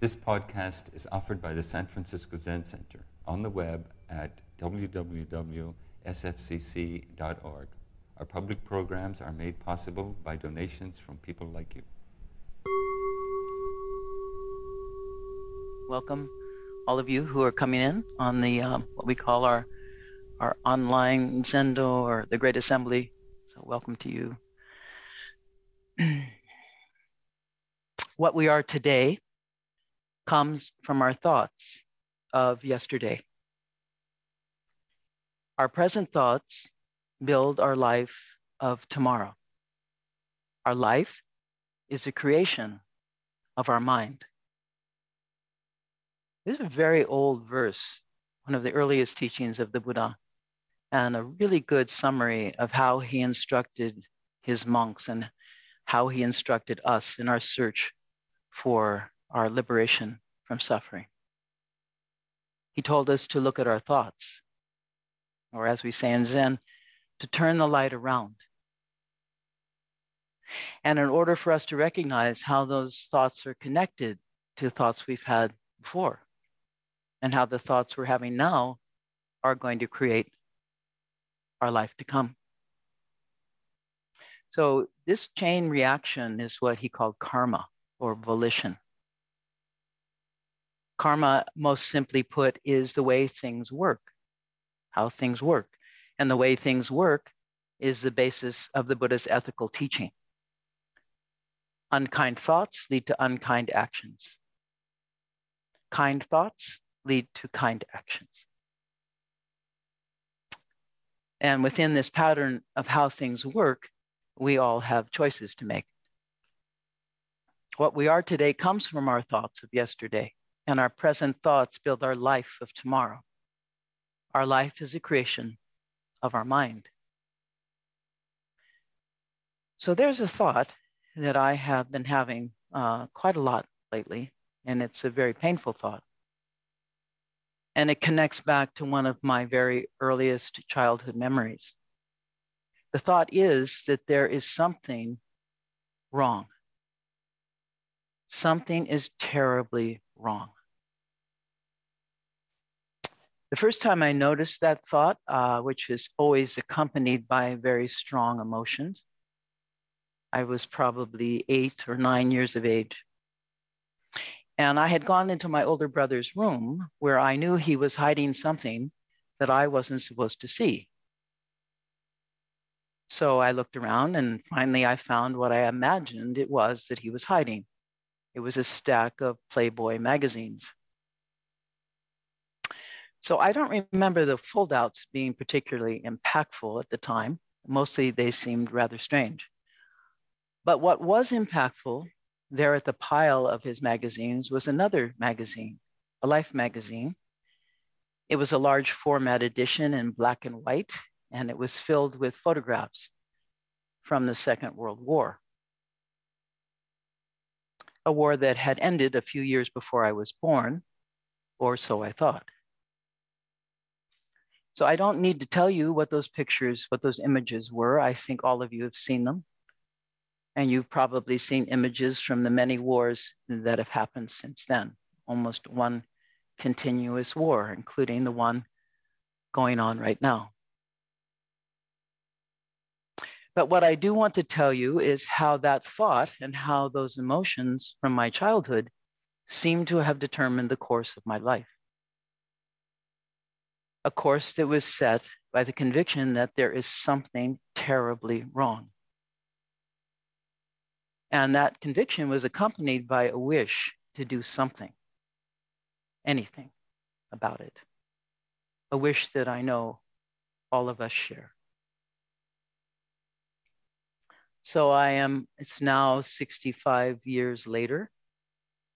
This podcast is offered by the San Francisco Zen Center on the web at www.sfzc.org. Our public programs are made possible by donations from people like you. Welcome, all of you who are coming in on the um, what we call our our online Zendo or the Great Assembly. So, welcome to you. what we are today comes from our thoughts of yesterday. Our present thoughts build our life of tomorrow. Our life is a creation of our mind. This is a very old verse, one of the earliest teachings of the Buddha, and a really good summary of how he instructed his monks and how he instructed us in our search for our liberation from suffering. He told us to look at our thoughts, or as we say in Zen, to turn the light around. And in order for us to recognize how those thoughts are connected to thoughts we've had before, and how the thoughts we're having now are going to create our life to come. So, this chain reaction is what he called karma or volition. Karma, most simply put, is the way things work, how things work. And the way things work is the basis of the Buddha's ethical teaching. Unkind thoughts lead to unkind actions. Kind thoughts lead to kind actions. And within this pattern of how things work, we all have choices to make. What we are today comes from our thoughts of yesterday, and our present thoughts build our life of tomorrow. Our life is a creation of our mind. So there's a thought that I have been having uh, quite a lot lately, and it's a very painful thought. And it connects back to one of my very earliest childhood memories. The thought is that there is something wrong. Something is terribly wrong. The first time I noticed that thought, uh, which is always accompanied by very strong emotions, I was probably eight or nine years of age. And I had gone into my older brother's room where I knew he was hiding something that I wasn't supposed to see. So I looked around and finally I found what I imagined it was that he was hiding. It was a stack of Playboy magazines. So I don't remember the foldouts being particularly impactful at the time. Mostly they seemed rather strange. But what was impactful there at the pile of his magazines was another magazine, a Life magazine. It was a large format edition in black and white, and it was filled with photographs from the Second World War. A war that had ended a few years before I was born, or so I thought. So I don't need to tell you what those pictures, what those images were. I think all of you have seen them. And you've probably seen images from the many wars that have happened since then, almost one continuous war, including the one going on right now. But what I do want to tell you is how that thought and how those emotions from my childhood seem to have determined the course of my life a course that was set by the conviction that there is something terribly wrong. And that conviction was accompanied by a wish to do something, anything about it. A wish that I know all of us share. So I am, it's now 65 years later.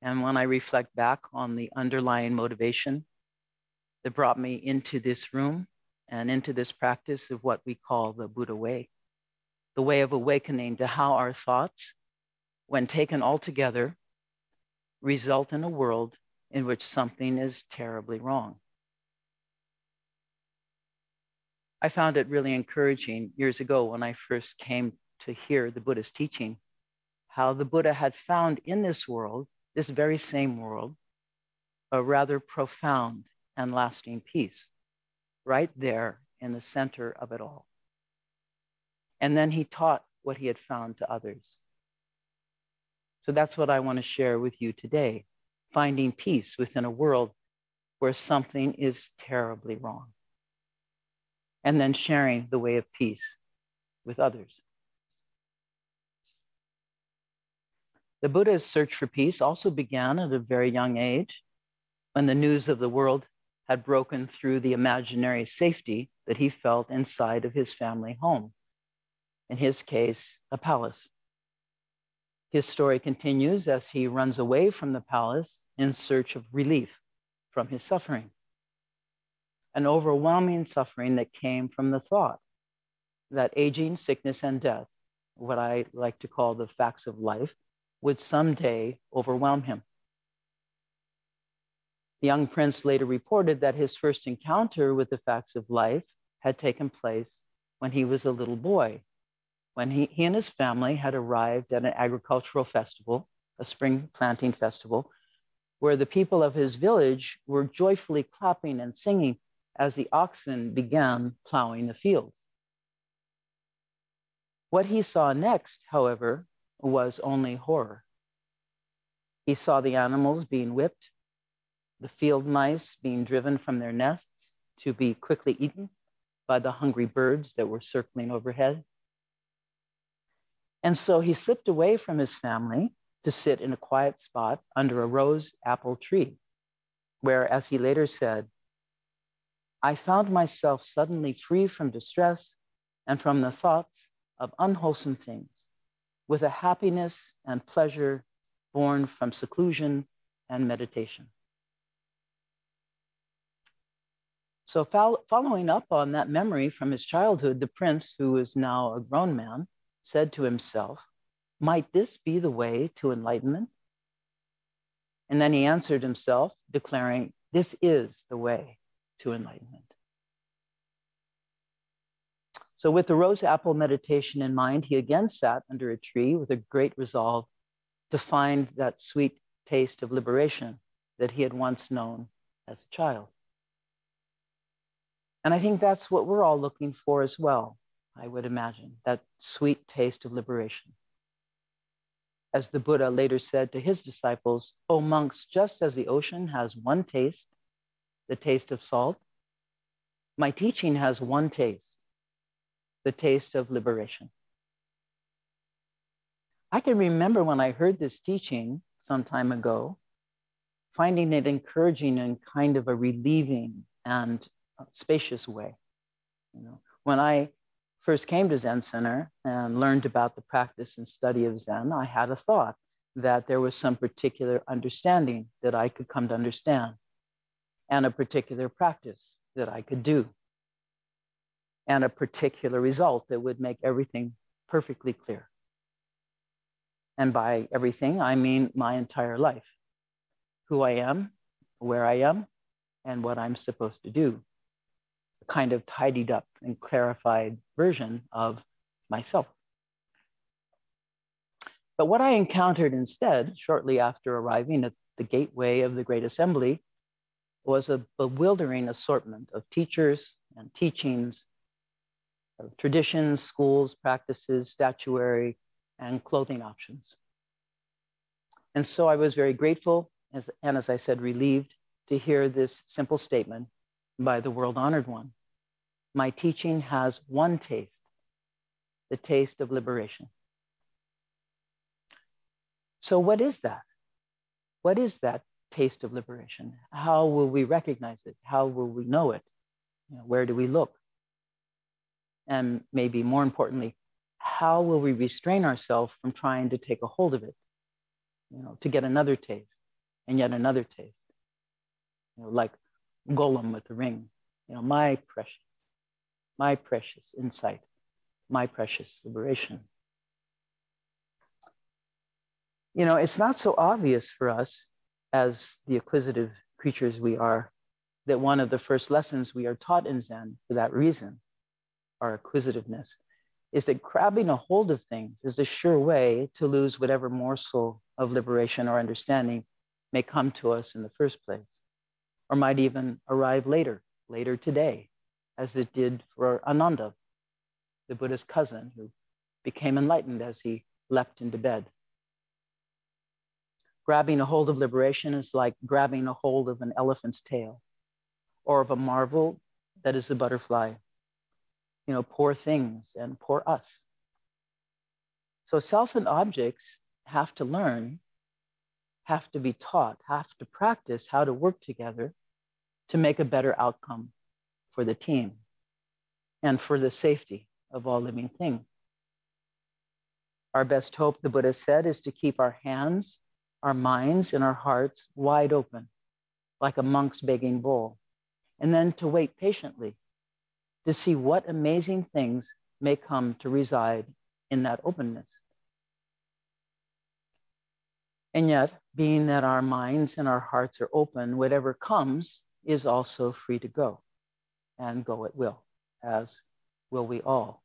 And when I reflect back on the underlying motivation that brought me into this room and into this practice of what we call the Buddha way, the way of awakening to how our thoughts, when taken all together, result in a world in which something is terribly wrong. I found it really encouraging years ago when I first came to hear the Buddha's teaching, how the Buddha had found in this world this very same world, a rather profound and lasting peace right there in the center of it all. And then he taught what he had found to others. So that's what I want to share with you today finding peace within a world where something is terribly wrong. And then sharing the way of peace with others. The Buddha's search for peace also began at a very young age when the news of the world had broken through the imaginary safety that he felt inside of his family home. In his case, a palace. His story continues as he runs away from the palace in search of relief from his suffering. An overwhelming suffering that came from the thought that aging, sickness, and death, what I like to call the facts of life, would someday overwhelm him. The young prince later reported that his first encounter with the facts of life had taken place when he was a little boy, when he, he and his family had arrived at an agricultural festival, a spring planting festival, where the people of his village were joyfully clapping and singing as the oxen began plowing the fields. What he saw next, however, was only horror. He saw the animals being whipped, the field mice being driven from their nests to be quickly eaten by the hungry birds that were circling overhead. And so he slipped away from his family to sit in a quiet spot under a rose apple tree, where, as he later said, I found myself suddenly free from distress and from the thoughts of unwholesome things, with a happiness and pleasure born from seclusion and meditation. So, following up on that memory from his childhood, the prince, who is now a grown man, said to himself, Might this be the way to enlightenment? And then he answered himself, declaring, This is the way to enlightenment. So, with the rose apple meditation in mind, he again sat under a tree with a great resolve to find that sweet taste of liberation that he had once known as a child. And I think that's what we're all looking for as well, I would imagine, that sweet taste of liberation. As the Buddha later said to his disciples, O monks, just as the ocean has one taste, the taste of salt, my teaching has one taste, the taste of liberation. I can remember when I heard this teaching some time ago, finding it encouraging and kind of a relieving and spacious way. You know, when I first came to Zen Center and learned about the practice and study of Zen, I had a thought that there was some particular understanding that I could come to understand and a particular practice that I could do and a particular result that would make everything perfectly clear. And by everything, I mean my entire life who I am, where I am, and what I'm supposed to do. Kind of tidied up and clarified version of myself. But what I encountered instead, shortly after arriving at the gateway of the Great Assembly, was a bewildering assortment of teachers and teachings of traditions, schools, practices, statuary, and clothing options. And so I was very grateful, as, and as I said, relieved to hear this simple statement by the world honored one. My teaching has one taste, the taste of liberation. So, what is that? What is that taste of liberation? How will we recognize it? How will we know it? You know, where do we look? And maybe more importantly, how will we restrain ourselves from trying to take a hold of it? You know, to get another taste and yet another taste. You know, like Gollum with the ring. You know, my precious, my precious insight, my precious liberation. You know, it's not so obvious for us as the acquisitive creatures we are that one of the first lessons we are taught in Zen for that reason our acquisitiveness, is that grabbing a hold of things is a sure way to lose whatever morsel of liberation or understanding may come to us in the first place, or might even arrive later, later today, as it did for Ananda, the Buddha's cousin, who became enlightened as he leapt into bed. Grabbing a hold of liberation is like grabbing a hold of an elephant's tail or of a marvel that is a butterfly. You know, poor things and poor us. So self and objects have to learn, have to be taught, have to practice how to work together to make a better outcome for the team and for the safety of all living things. Our best hope, the Buddha said, is to keep our hands, our minds, and our hearts wide open, like a monk's begging bowl, and then to wait patiently to see what amazing things may come to reside in that openness. And yet, being that our minds and our hearts are open, whatever comes is also free to go and go at will, as will we all.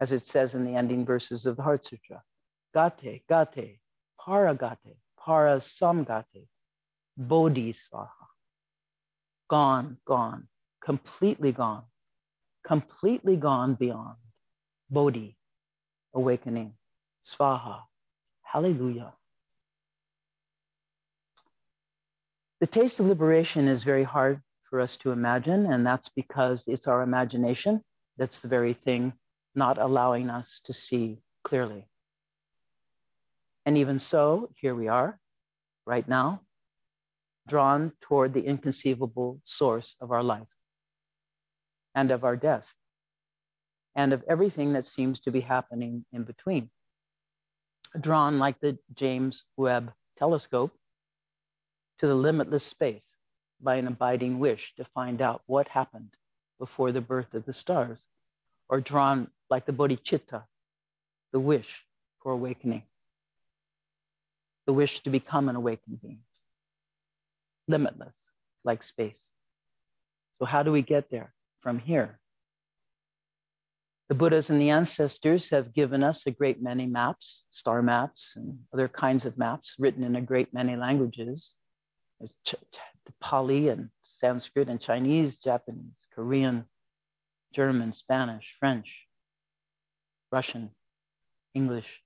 As it says in the ending verses of the Heart Sutra Gate, Gate, Paragate, Parasamgate, Bodhisvaha. Gone, gone, completely gone, completely gone beyond. Bodhi, awakening. Svaha, hallelujah. The taste of liberation is very hard for us to imagine, and that's because it's our imagination that's the very thing not allowing us to see clearly. And even so, here we are, right now, drawn toward the inconceivable source of our life and of our death and of everything that seems to be happening in between. Drawn like the James Webb telescope to the limitless space by an abiding wish to find out what happened before the birth of the stars, or drawn like the bodhicitta, the wish for awakening, the wish to become an awakened being, limitless like space. So, how do we get there from here? The Buddhas and the ancestors have given us a great many maps, star maps, and other kinds of maps written in a great many languages Pali and Sanskrit and Chinese, Japanese, Korean, German, Spanish, French, Russian, English.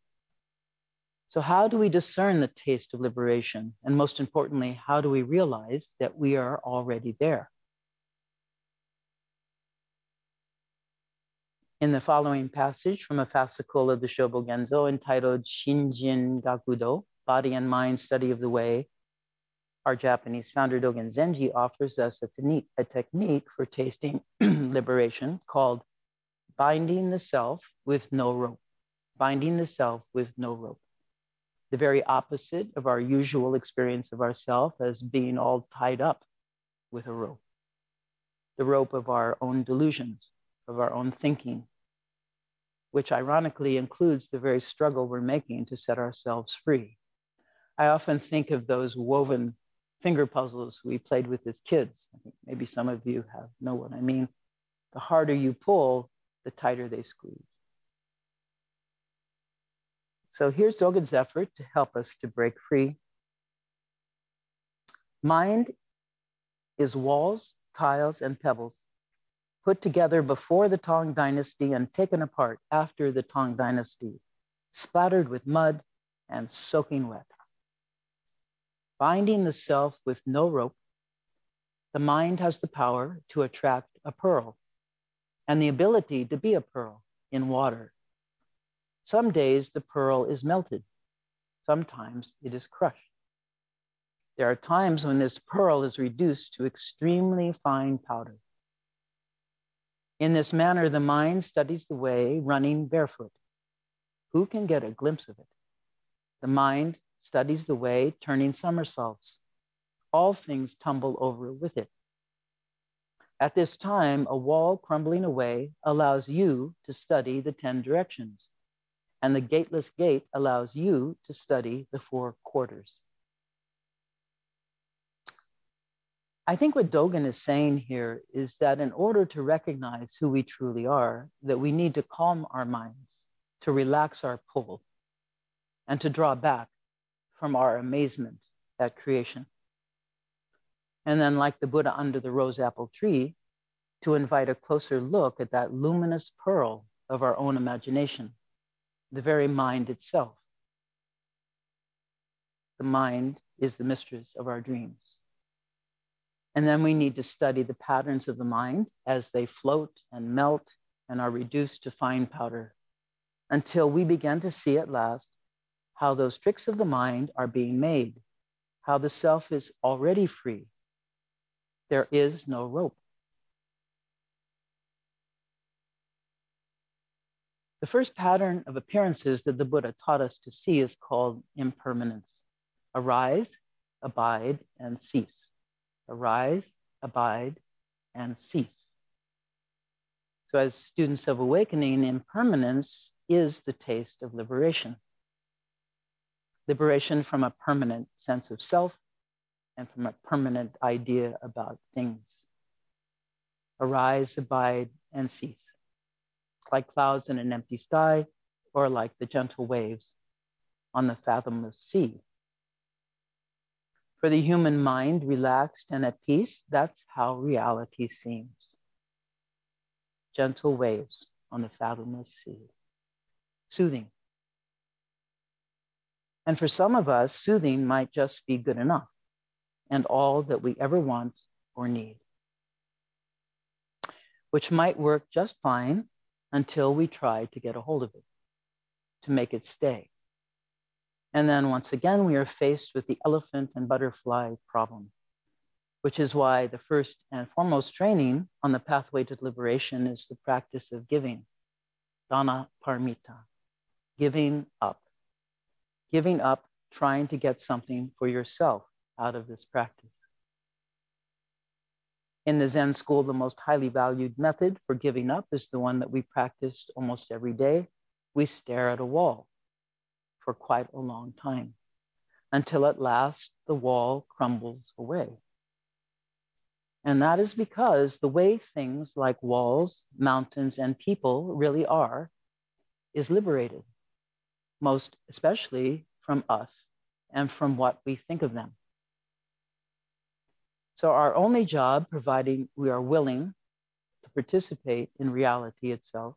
So, how do we discern the taste of liberation? And most importantly, how do we realize that we are already there? In the following passage from a fascicle of the Shobogenzo entitled Shinjin Gakudo, Body and Mind Study of the Way, our Japanese founder Dogen Zenji offers us a, a technique for tasting liberation called binding the self with no rope. Binding the self with no rope. The very opposite of our usual experience of ourself as being all tied up with a rope. The rope of our own delusions, of our own thinking, which ironically includes the very struggle we're making to set ourselves free. I often think of those woven finger puzzles we played with as kids. I think maybe some of you have know what I mean. The harder you pull, the tighter they squeeze. So here's Dogen's effort to help us to break free. Mind is walls, tiles, and pebbles put together before the Tang Dynasty and taken apart after the Tang Dynasty, splattered with mud and soaking wet binding the self with no rope, the mind has the power to attract a pearl and the ability to be a pearl in water. Some days the pearl is melted, sometimes it is crushed. There are times when this pearl is reduced to extremely fine powder. In this manner, the mind studies the way running barefoot. Who can get a glimpse of it? The mind studies the way, turning somersaults. All things tumble over with it. At this time, a wall crumbling away allows you to study the 10 directions, and the gateless gate allows you to study the four quarters. I think what Dogen is saying here is that in order to recognize who we truly are, that we need to calm our minds, to relax our pull, and to draw back from our amazement at creation. And then, like the Buddha under the rose apple tree, to invite a closer look at that luminous pearl of our own imagination, the very mind itself. The mind is the mistress of our dreams. And then we need to study the patterns of the mind as they float and melt and are reduced to fine powder until we begin to see at last how those tricks of the mind are being made, how the self is already free. There is no rope. The first pattern of appearances that the Buddha taught us to see is called impermanence. Arise, abide, and cease. Arise, abide, and cease. So, as students of awakening, impermanence is the taste of liberation. Liberation from a permanent sense of self and from a permanent idea about things. Arise, abide, and cease like clouds in an empty sky, or like the gentle waves on the fathomless sea. For the human mind, relaxed and at peace, that's how reality seems. Gentle waves on the fathomless sea, soothing. And for some of us, soothing might just be good enough and all that we ever want or need, which might work just fine until we try to get a hold of it, to make it stay. And then once again, we are faced with the elephant and butterfly problem, which is why the first and foremost training on the pathway to liberation is the practice of giving, dana paramita, giving up, giving up trying to get something for yourself out of this practice. In the Zen school, the most highly valued method for giving up is the one that we practiced almost every day. We stare at a wall for quite a long time until at last the wall crumbles away. And that is because the way things like walls, mountains, and people really are is liberated, most especially from us and from what we think of them. So, our only job, providing we are willing to participate in reality itself,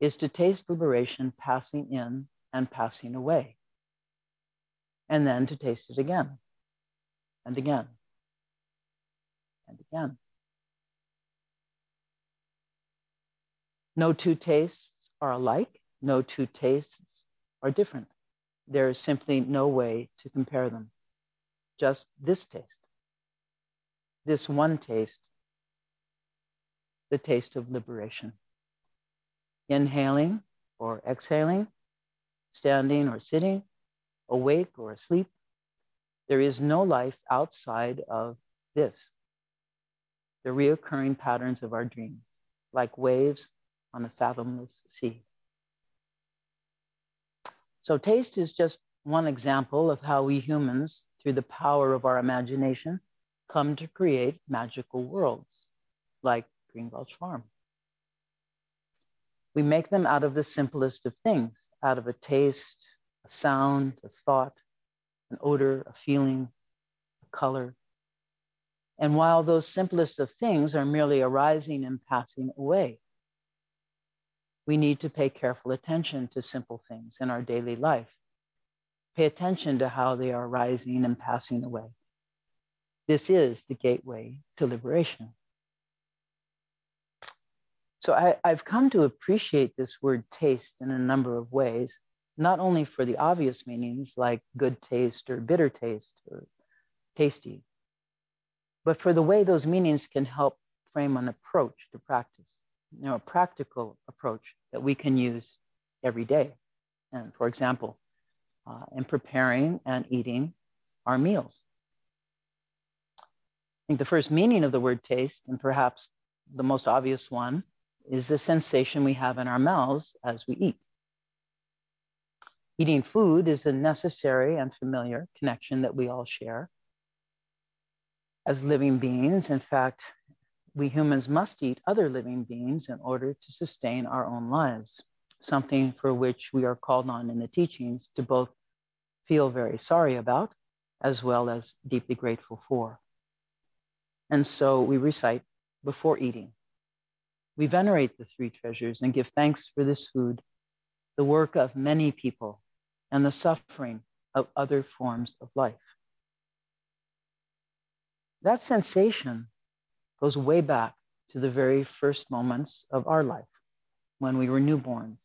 is to taste liberation passing in and passing away, and then to taste it again and again and again. No two tastes are alike, no two tastes are different. There is simply no way to compare them, just this taste this one taste, the taste of liberation. Inhaling or exhaling, standing or sitting, awake or asleep, there is no life outside of this. The reoccurring patterns of our dreams, like waves on a fathomless sea. So, taste is just one example of how we humans, through the power of our imagination, come to create magical worlds like Green Gulch Farm. We make them out of the simplest of things, out of a taste, a sound, a thought, an odor, a feeling, a color. And while those simplest of things are merely arising and passing away, we need to pay careful attention to simple things in our daily life. Pay attention to how they are rising and passing away. This is the gateway to liberation. So I, have come to appreciate this word taste in a number of ways, not only for the obvious meanings like good taste or bitter taste or tasty, but for the way those meanings can help frame an approach to practice, you know, a practical approach that we can use every day. And for example, uh, in preparing and eating our meals I think the first meaning of the word taste, and perhaps the most obvious one, is the sensation we have in our mouths as we eat. Eating food is a necessary and familiar connection that we all share. As living beings, in fact, we humans must eat other living beings in order to sustain our own lives, something for which we are called on in the teachings to both feel very sorry about, as well as deeply grateful for. And so we recite before eating. We venerate the three treasures and give thanks for this food, the work of many people, and the suffering of other forms of life. That sensation goes way back to the very first moments of our life when we were newborns.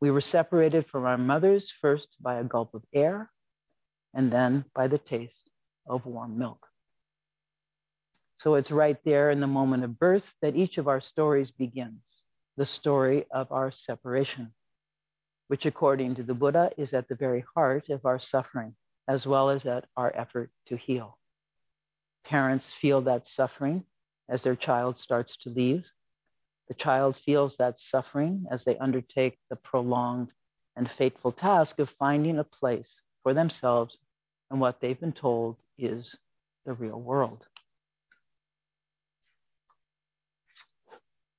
We were separated from our mothers first by a gulp of air and then by the taste of warm milk. So it's right there in the moment of birth that each of our stories begins the story of our separation, which, according to the Buddha, is at the very heart of our suffering, as well as at our effort to heal. Parents feel that suffering as their child starts to leave. The child feels that suffering as they undertake the prolonged and fateful task of finding a place for themselves and what they've been told is the real world.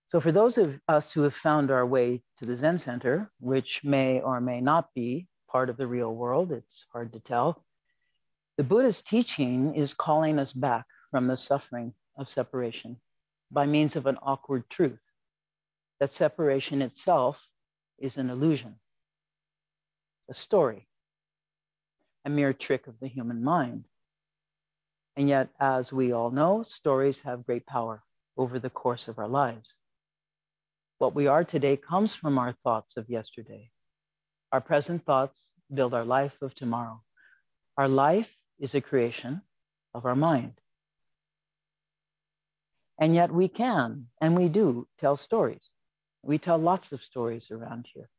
So, for those of us who have found our way to the Zen Center, which may or may not be part of the real world, it's hard to tell, the Buddha's teaching is calling us back from the suffering of separation by means of an awkward truth that separation itself is an illusion, a story, a mere trick of the human mind. And yet, as we all know, stories have great power over the course of our lives. What we are today comes from our thoughts of yesterday. Our present thoughts build our life of tomorrow. Our life is a creation of our mind. And yet we can, and we do, tell stories. We tell lots of stories around here.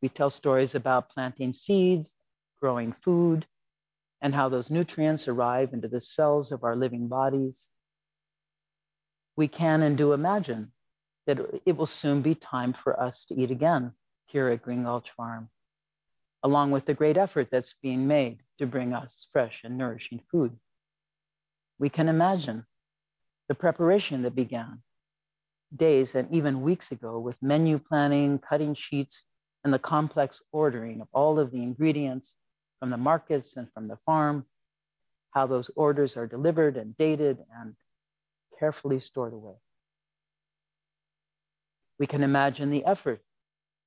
We tell stories about planting seeds, growing food, and how those nutrients arrive into the cells of our living bodies. We can and do imagine that it will soon be time for us to eat again here at Green Gulch Farm, along with the great effort that's being made to bring us fresh and nourishing food. We can imagine the preparation that began days and even weeks ago with menu planning, cutting sheets, and the complex ordering of all of the ingredients from the markets and from the farm, how those orders are delivered and dated and carefully stored away. We can imagine the effort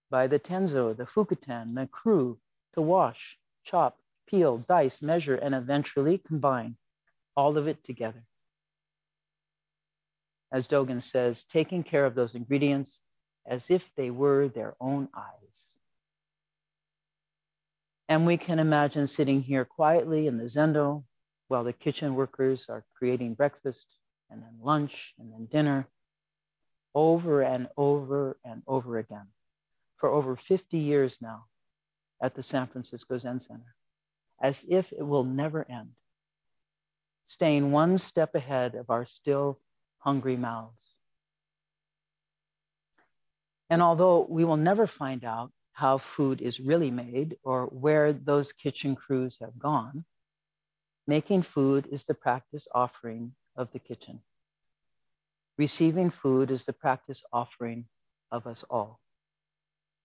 by the tenzo, the Fukuten, the crew to wash, chop, peel, dice, measure, and eventually combine all of it together. As Dogen says, taking care of those ingredients as if they were their own eyes. And we can imagine sitting here quietly in the zendo while the kitchen workers are creating breakfast and then lunch and then dinner over and over and over again for over 50 years now at the San Francisco Zen Center, as if it will never end, staying one step ahead of our still hungry mouths. And although we will never find out how food is really made or where those kitchen crews have gone, making food is the practice offering of the kitchen. Receiving food is the practice offering of us all.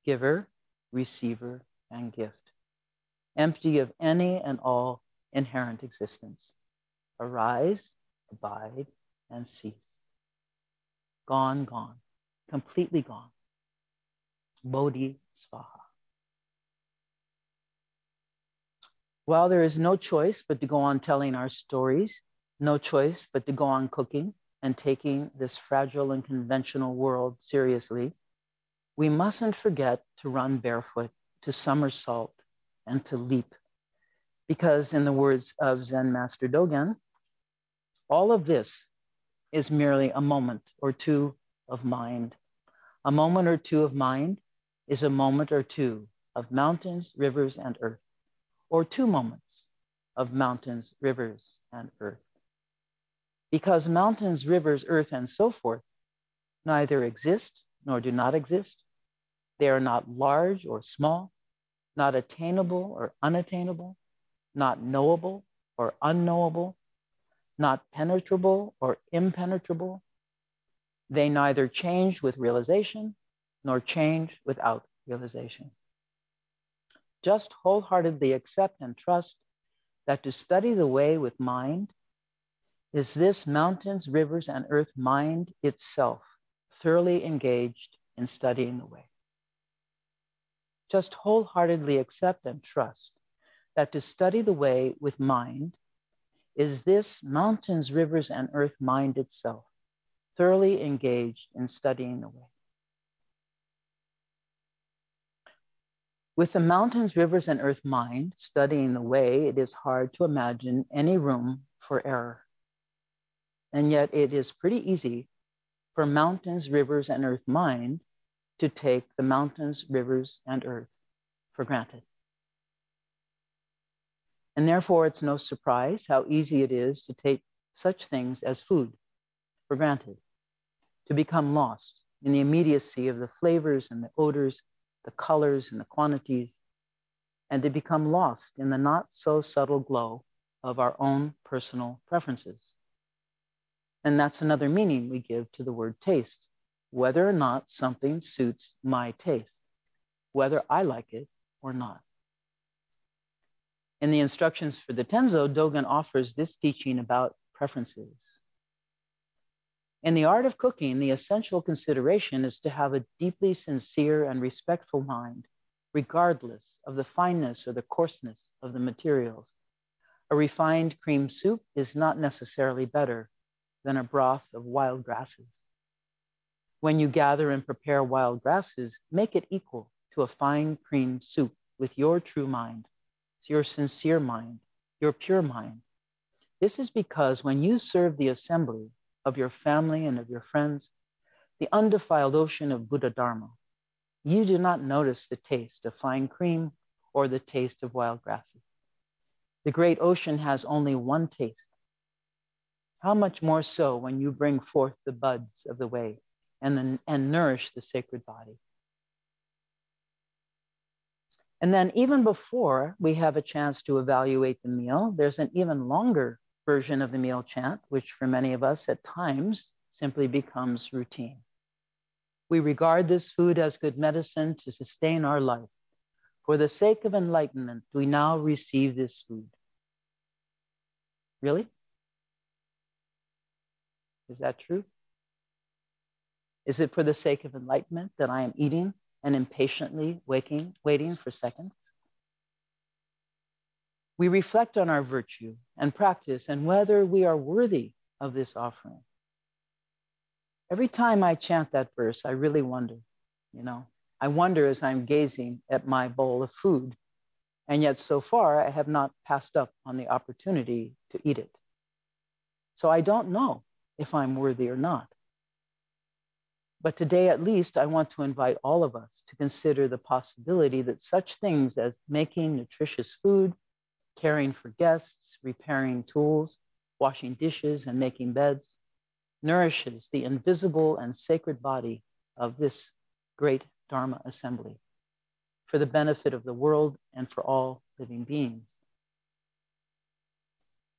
Giver, receiver, and gift, empty of any and all inherent existence. Arise, abide, and cease. Gone, gone, completely gone. Bodhi Svaha. While there is no choice but to go on telling our stories, no choice but to go on cooking and taking this fragile and conventional world seriously, we mustn't forget to run barefoot, to somersault, and to leap. Because, in the words of Zen Master Dogen, all of this is merely a moment or two of mind. A moment or two of mind is a moment or two of mountains, rivers, and earth, or two moments of mountains, rivers, and earth. Because mountains, rivers, earth, and so forth neither exist nor do not exist. They are not large or small, not attainable or unattainable, not knowable or unknowable, not penetrable or impenetrable. They neither change with realization nor change without realization. just wholeheartedly accept and trust that to study the way with mind is this mountains, rivers, and earth mind itself thoroughly engaged in studying the way. Just wholeheartedly accept and trust that to study the way with mind is this mountains, rivers, and earth mind itself thoroughly engaged in studying the way. With the mountains, rivers, and earth mind studying the way, it is hard to imagine any room for error. And yet, it is pretty easy for mountains, rivers, and earth mind to take the mountains, rivers, and earth for granted. And therefore, it's no surprise how easy it is to take such things as food for granted, to become lost in the immediacy of the flavors and the odors the colors and the quantities, and to become lost in the not so subtle glow of our own personal preferences. And that's another meaning we give to the word taste, whether or not something suits my taste, whether I like it or not. In the instructions for the Tenzo, Dogen offers this teaching about preferences. In the art of cooking, the essential consideration is to have a deeply sincere and respectful mind, regardless of the fineness or the coarseness of the materials. A refined cream soup is not necessarily better than a broth of wild grasses. When you gather and prepare wild grasses, make it equal to a fine cream soup with your true mind, your sincere mind, your pure mind. This is because when you serve the assembly, of your family and of your friends, the undefiled ocean of Buddha Dharma, you do not notice the taste of fine cream or the taste of wild grasses. The great ocean has only one taste. How much more so when you bring forth the buds of the way and, then, and nourish the sacred body. And then, even before we have a chance to evaluate the meal, there's an even longer version of the meal chant, which for many of us at times simply becomes routine. We regard this food as good medicine to sustain our life. For the sake of enlightenment, we now receive this food. Really? Is that true? Is it for the sake of enlightenment that I am eating and impatiently waking, waiting for seconds? we reflect on our virtue and practice and whether we are worthy of this offering. Every time I chant that verse, I really wonder, you know, I wonder as I'm gazing at my bowl of food. And yet, so far, I have not passed up on the opportunity to eat it. So I don't know if I'm worthy or not. But today, at least, I want to invite all of us to consider the possibility that such things as making nutritious food, caring for guests, repairing tools, washing dishes, and making beds, nourishes the invisible and sacred body of this great Dharma assembly for the benefit of the world and for all living beings.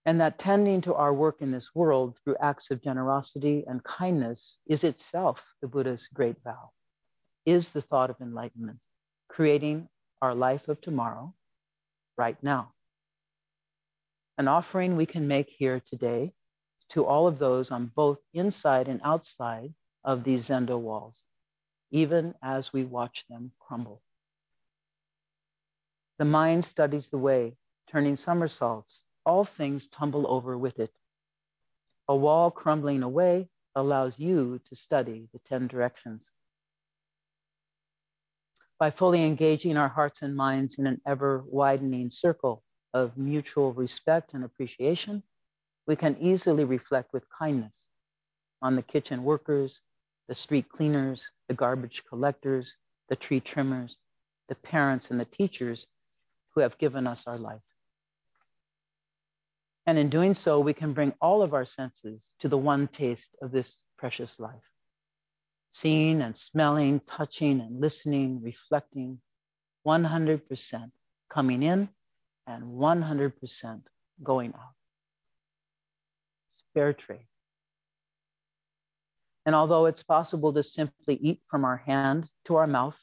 And that tending to our work in this world through acts of generosity and kindness is itself the Buddha's great vow, is the thought of enlightenment, creating our life of tomorrow right now an offering we can make here today to all of those on both inside and outside of these Zendo walls, even as we watch them crumble. The mind studies the way, turning somersaults, all things tumble over with it. A wall crumbling away allows you to study the 10 directions. By fully engaging our hearts and minds in an ever widening circle of mutual respect and appreciation, we can easily reflect with kindness on the kitchen workers, the street cleaners, the garbage collectors, the tree trimmers, the parents, and the teachers who have given us our life. And in doing so, we can bring all of our senses to the one taste of this precious life seeing and smelling, touching and listening, reflecting, 100% coming in and 100% going out. It's fair trade. And although it's possible to simply eat from our hand to our mouth,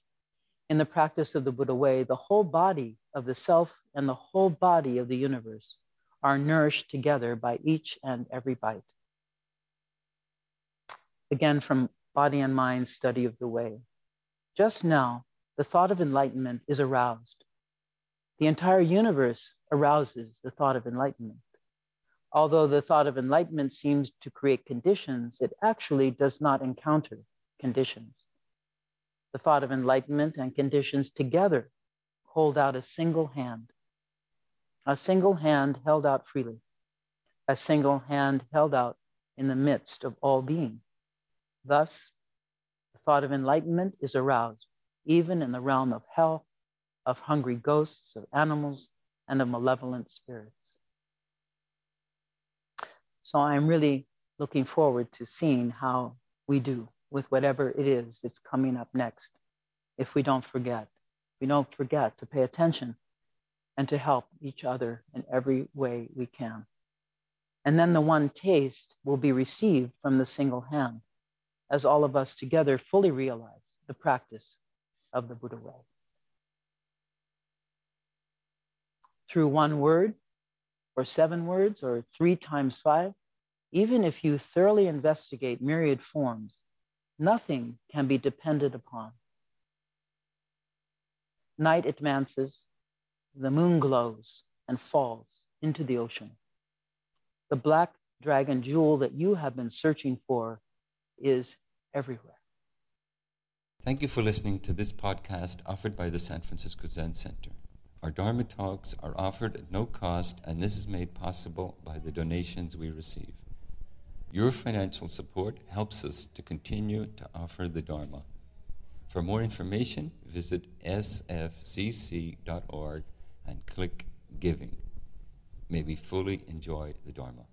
in the practice of the Buddha way, the whole body of the self and the whole body of the universe are nourished together by each and every bite. Again, from Body and Mind Study of the Way. Just now, the thought of enlightenment is aroused. The entire universe arouses the thought of enlightenment. Although the thought of enlightenment seems to create conditions, it actually does not encounter conditions. The thought of enlightenment and conditions together hold out a single hand, a single hand held out freely, a single hand held out in the midst of all being. Thus, the thought of enlightenment is aroused, even in the realm of hell, of hungry ghosts, of animals, and of malevolent spirits. So I'm really looking forward to seeing how we do with whatever it is that's coming up next. If we don't forget, we don't forget to pay attention and to help each other in every way we can. And then the one taste will be received from the single hand as all of us together fully realize the practice of the Buddha way. Through one word, or seven words, or three times five, even if you thoroughly investigate myriad forms, nothing can be depended upon. Night advances, the moon glows and falls into the ocean. The black dragon jewel that you have been searching for is everywhere. Thank you for listening to this podcast offered by the San Francisco Zen Center. Our Dharma talks are offered at no cost, and this is made possible by the donations we receive. Your financial support helps us to continue to offer the Dharma. For more information, visit sfzc.org and click Giving. May we fully enjoy the Dharma.